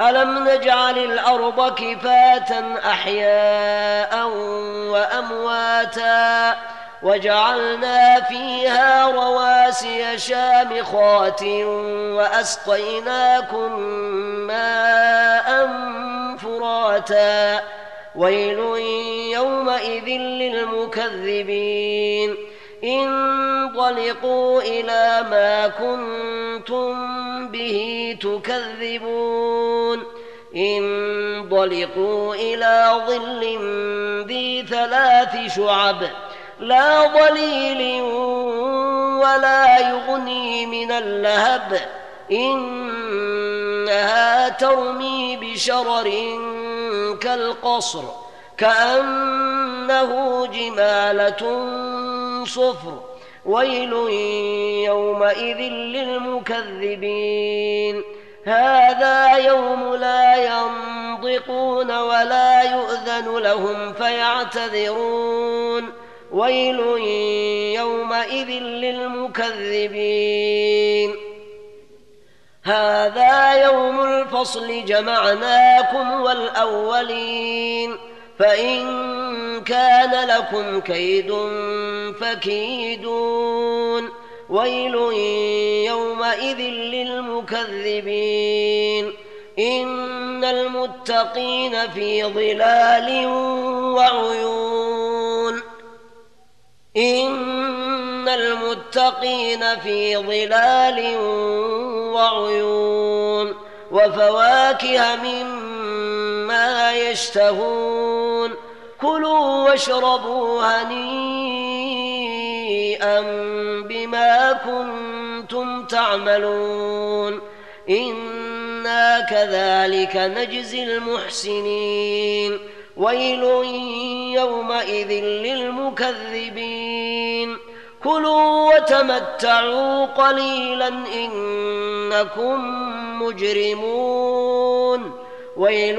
ألم نجعل الأرض كفاه أحياء وأمواتا وجعلنا فيها رواسي شامخات وأسقيناكم ماء فراتا ويل يومئذ للمكذبين انطلقوا إلى ما كنتم به تكذبون. انطلقوا إلى ظل ذي ثلاث شعب لا ظليل ولا يغني من اللهب. إنها ترمي بشرر كالقصر كأنه جمالة صفر. ويل يومئذ للمكذبين. هذا يوم لا ينطقون ولا يؤذن لهم فيعتذرون. ويل يومئذ للمكذبين. هذا يوم الفصل جمعناكم والأولين. فإن كان لكم كيد فكيدون. ويل يومئذ للمكذبين. إن المتقين في ظلال وعيون. إن المتقين في ظلال وعيون. وفواكه مما يشتهون. كلوا واشربوا هنيئا بما كنتم تعملون. إنا كذلك نجزي المحسنين. ويل يومئذ للمكذبين. كلوا وتمتعوا قليلا إنكم مجرمون. ويل